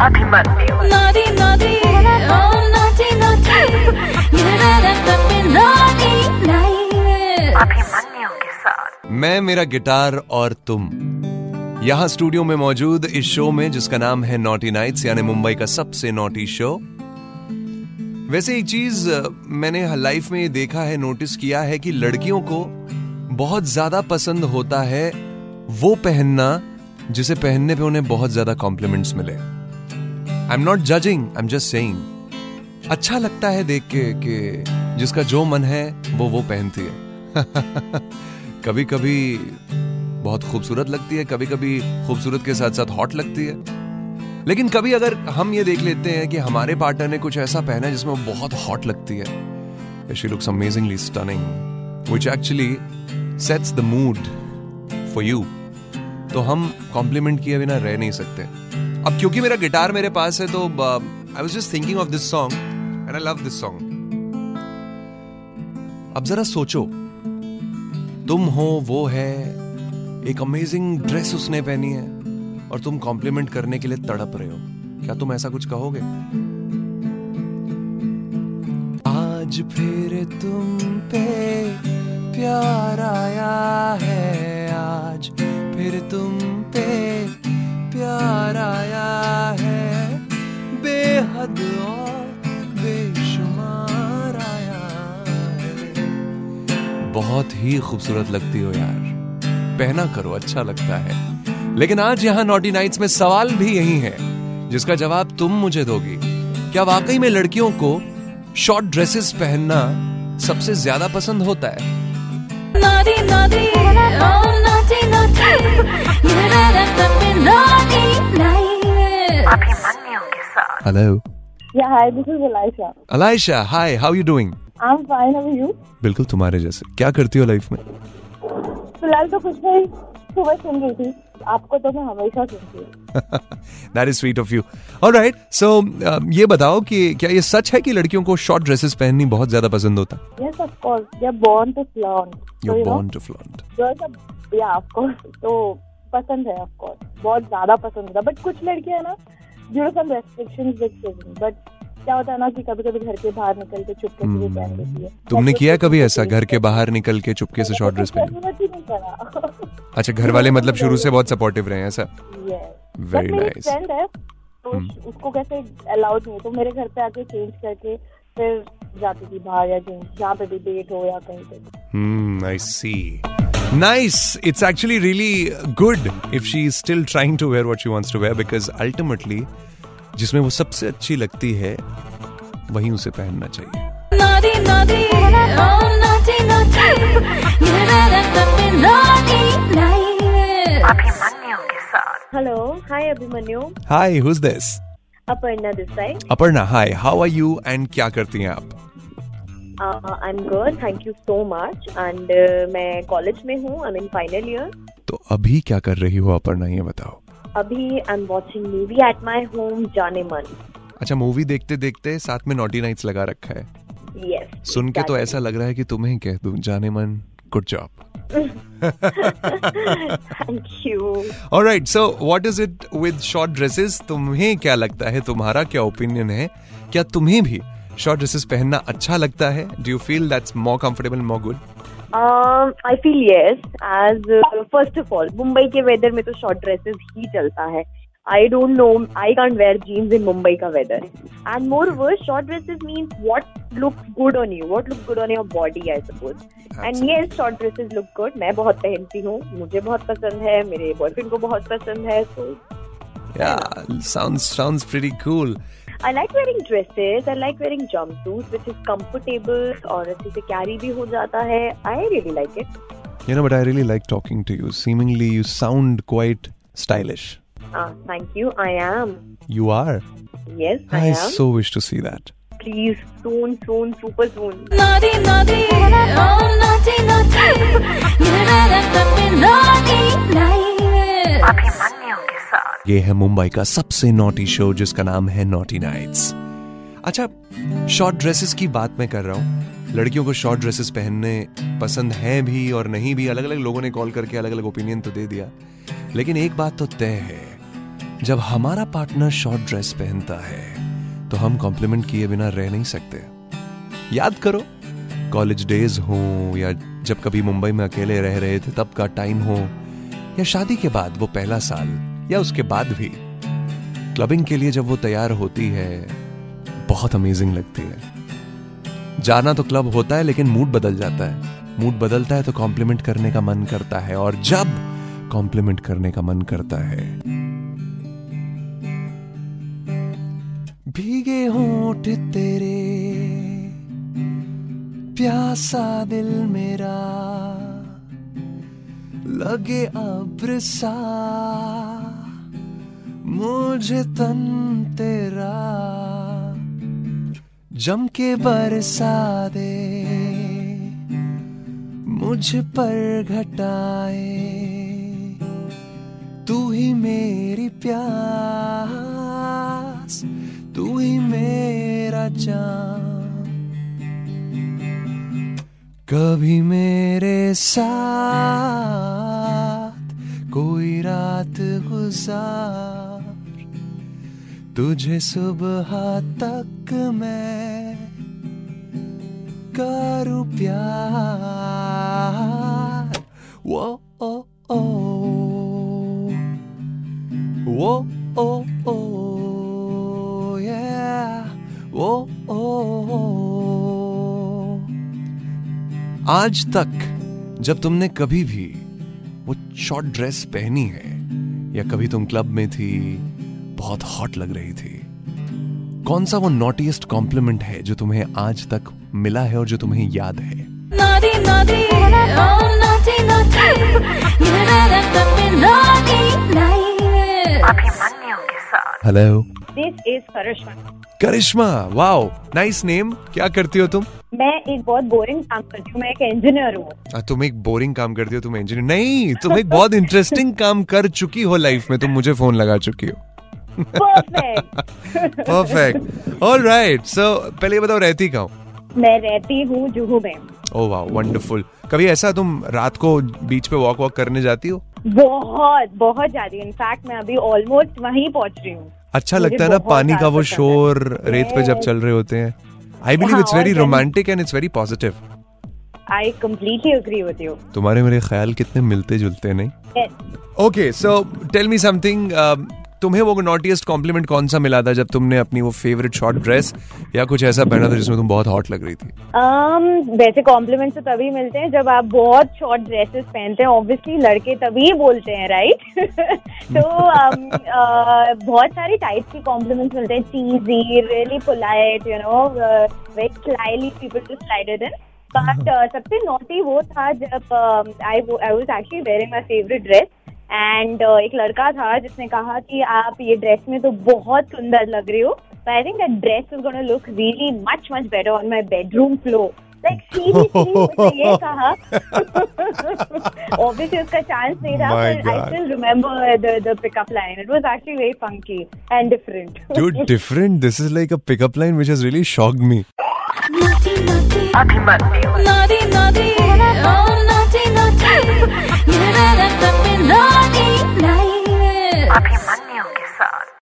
Abhimanyu me naughty, nice. Abhimanyu के साथ मैं मेरा गिटार और तुम। यहाँ स्टूडियो में मौजूद इस शो में जिसका नाम है नॉटी नाइट्स यानी मुंबई का सबसे नॉटी शो वैसे एक चीज़ मैंने लाइफ में देखा है नोटिस किया है कि लड़कियों को बहुत ज़्यादा पसंद होता है वो पहनना जिसे पहनने पे उन्हें बहुत ज़्यादा कॉम्प्लीमेंट्स मिले। I am not judging I am just saying अच्छा लगता है देख के कि जिसका जो मन है, वो वो पहनती है। कभी कभी बहुत खूबसूरत लगती है कभी कभी खूबसूरत के साथ साथ हॉट लगती है। लेकिन कभी अगर हम ये देख लेते हैं कि हमारे पार्टनर ने कुछ ऐसा पहना है जिसमें बहुत हॉट लगती है। She looks amazingly stunning which actually sets the mood for you तो हम कॉम्प्लीमेंट किए बिना रह नहीं सकते। अब क्योंकि मेरा गिटार मेरे पास है तो I was just thinking of this song and I love this song अब जरा सोचो, तुम हो, वो है, एक अमेजिंग ड्रेस उसने पहनी है, और तुम कॉम्प्लीमेंट करने के लिए तड़प रहे हो। क्या तुम ऐसा कुछ कहोगे? आज फिर तुम पे प्यार आया है, आज फिर तुम पे बहुत ही खूबसूरत लगती हो यार। पहना करो अच्छा लगता है। लेकिन आज यहाँ नॉटी नाइट्स में सवाल भी यही है जिसका जवाब तुम मुझे दोगी। क्या वाकई में लड़कियों को शॉर्ट ड्रेसेस पहनना सबसे ज़्यादा पसंद होता है? Naughty, naughty, oh naughty, naughty. Yeah, hi, this is Elisha. Doing I'm fine, how are you? बिल्कुल तुम्हारे जैसे क्या करती हो लाइफ में फ़िलहाल तो कुछ नहीं सुबह सुन रही थी आपको तो मैं हमेशा सुनती हूँ that is sweet of you alright so ये बताओ कि क्या ये सच है कि लड़कियों को शॉर्ट ड्रेसेस पहननी बहुत ज़्यादा पसंद होता है Yes, of course. They're born to flaunt. You know, born to flaunt are, yeah, of course. तो पसंद है of course. बहुत ज़्यादा पसंद होता बट कुछ लड़कियाँ ना due to some restrictions with children. क्या होता है ना कि कभी कभी घर के बाहर निकल के चुपके से पहन लेती है. तुमने किया कभी ऐसा घर के बाहर निकल के चुपके से शॉर्ट ड्रेस पहन? अच्छा घर वाले मतलब शुरू से बहुत सपोर्टिव रहे हैं ऐसा. फ्रेंड है तो उसको कैसे अलाउड नहीं तो मेरे घर पे आके चेंज करके फिर जाती थी बाहर या जहाँ पे भी डेट हो या कहीं पे Hmm, I see. Nice. It's actually really good if she is still trying to wear what she wants to wear because ultimately जिसमें वो सबसे अच्छी लगती है वही उसे पहनना चाहिए। Naughty, naughty, oh naughty, hello hi Abhimanyu. Hi who's this Aparna Aparna hi how are you and क्या करती हैं आप? I am good thank you so much and uh, मैं कॉलेज में हूँ आई मीन फाइनल ईयर तो अभी क्या कर रही हो अपर्णा ये बताओ। अभी I am watching movie at my home जाने मन। अच्छा मूवी देखते देखते साथ में नॉटी नाइट्स लगा रखा है। यस सुन के तो ऐसा लग रहा है कि तुम्हें कह दूँ जाने मन good job thank you alright so what is it with short dresses तुम्हें क्या लगता है? तुम्हारा क्या ओपिनियन है? क्या तुम्हें भी शॉर्ट ड्रेसेस पहनना अच्छा लगता है? Do you feel that's more comfortable more good Um, I feel yes. As uh, first of all, Mumbai के वेदर में तो शॉर्ट ड्रेसेस ही चलता है I don't know I can't wear jeans in Mumbai का weather and moreover short dresses means what looks good on you what looks good on your body I suppose and yes short dresses look good मैं बहुत पहनती हूँ मुझे बहुत पसंद है मेरे बॉयफ्रेंड को बहुत पसंद है तो Yeah, sounds sounds pretty cool. I like wearing dresses I like wearing jumpsuit which is comfortable और अच्छे से कैरी भी हो जाता है I really like it You know, but I really like talking to you. Seemingly, you sound quite stylish. Thank you I am You are. Yes I I am so wish to see that. please soon soon super soon Naughty, naughty, oh naughty, naughty. ये है मुंबई का सबसे naughty show जिसका नाम है naughty nights अच्छा short dresses की बात मैं कर रहा हूँ। लड़कियों को शॉर्ट ड्रेसेस पहनने पसंद है भी और नहीं भी अलग अलग लोगों ने कॉल करके अलग अलग ओपिनियन तो दे दिया। लेकिन एक बात तो तय है, जब हमारा पार्टनर शॉर्ट ड्रेस पहनता है तो हम कॉम्प्लीमेंट किए बिना रह नहीं सकते। याद करो कॉलेज डेज़ हो या जब कभी मुंबई में अकेले रह रहे थे, तब का टाइम हो, या शादी के बाद वो पहला साल या उसके बाद भी क्लबिंग के लिए जब वो तैयार होती है, बहुत अमेजिंग लगती है। जाना तो क्लब होता है, लेकिन मूड बदल जाता है। मूड बदलता है तो कॉम्प्लीमेंट करने का मन करता है, और जब कॉम्प्लीमेंट करने का मन करता है, भीगे होठ तेरे, प्यासा दिल मेरा, लगे अब्र सा मुझे तन तेरा जम के बरसा दे मुझ पर घटाए। तू ही मेरी प्यास, तू ही मेरा जान। कभी मेरे साथ कोई रात गुजार तुझे सुबह तक मैं करूँ प्यार। वो, ओ ओ। वो, ओ ओ। वो, ओ आज तक जब तुमने कभी भी वो शॉर्ट ड्रेस पहनी है, या कभी तुम क्लब में थी बहुत हॉट लग रही थी। कौन सा वो नॉटीएस्ट कॉम्प्लीमेंट है जो तुम्हें आज तक मिला है और जो तुम्हें याद है? Naughty, naughty, oh naughty, hello this is Karishma Karishma wow nice name क्या करती हो तुम? मैं एक बहुत बोरिंग काम करती हूँ मैं एक इंजीनियर हूँ। तुम एक बोरिंग काम करती हो तुम इंजीनियर नहीं तुम एक बहुत इंटरेस्टिंग काम कर चुकी हो लाइफ में तुम मुझे फ़ोन लगा चुकी हो। Perfect perfect all right so पहले ये बताओ रहती कहाँ मैं रहती हूँ जुहू में। ओ वाह वंडरफुल कभी ऐसा तुम रात को बीच पे वॉक वॉक करने जाती हो? बहुत बहुत ज़्यादा इनफैक्ट मैं अभी ऑलमोस्ट वहीं पहुँच रही हूँ। अच्छा लगता है ना पानी का वो शोर रेत पे जब चल रहे होते हैं। I believe it's very romantic and it's very positive I completely agree with you तुम्हारे मेरे ख्याल कितने मिलते जुलते नहीं? Okay so tell me something तुम्हें वो नॉटिएस्ट कॉम्प्लीमेंट कौन सा मिला था जब तुमने अपनी वो फेवरेट शॉर्ट ड्रेस या कुछ ऐसा पहना था जिसमें तुम बहुत हॉट लग रही थी? Um, वैसे कॉम्प्लीमेंट तो तभी मिलते हैं जब आप बहुत शॉर्ट ड्रेसेस पहनते हैं। ऑब्वियसली लड़के तभी बोलते हैं राइट तो um, uh, बहुत सारी टाइप की कॉम्प्लीमेंट्स मिलते हैं। Cheesy really polite you know very slyly people to slide in but सबसे नोटी वो था जब I I was actually wearing my favourite dress and uh, एक लड़का था जिसने कहा कि आप ये ड्रेस में तो बहुत सुंदर लग रही हो I think that dress is gonna look really much much better on my bedroom floor like seriously ये कहा। ऑब्वियसली उसका चांस नहीं था पर I still remember the the pickup line it was actually very funky and different Dude, different. This is like a pickup line which has really shocked me. Naughty, naughty, oh naughty, naughty. You better stop me. Naughty, night. Abhimanyu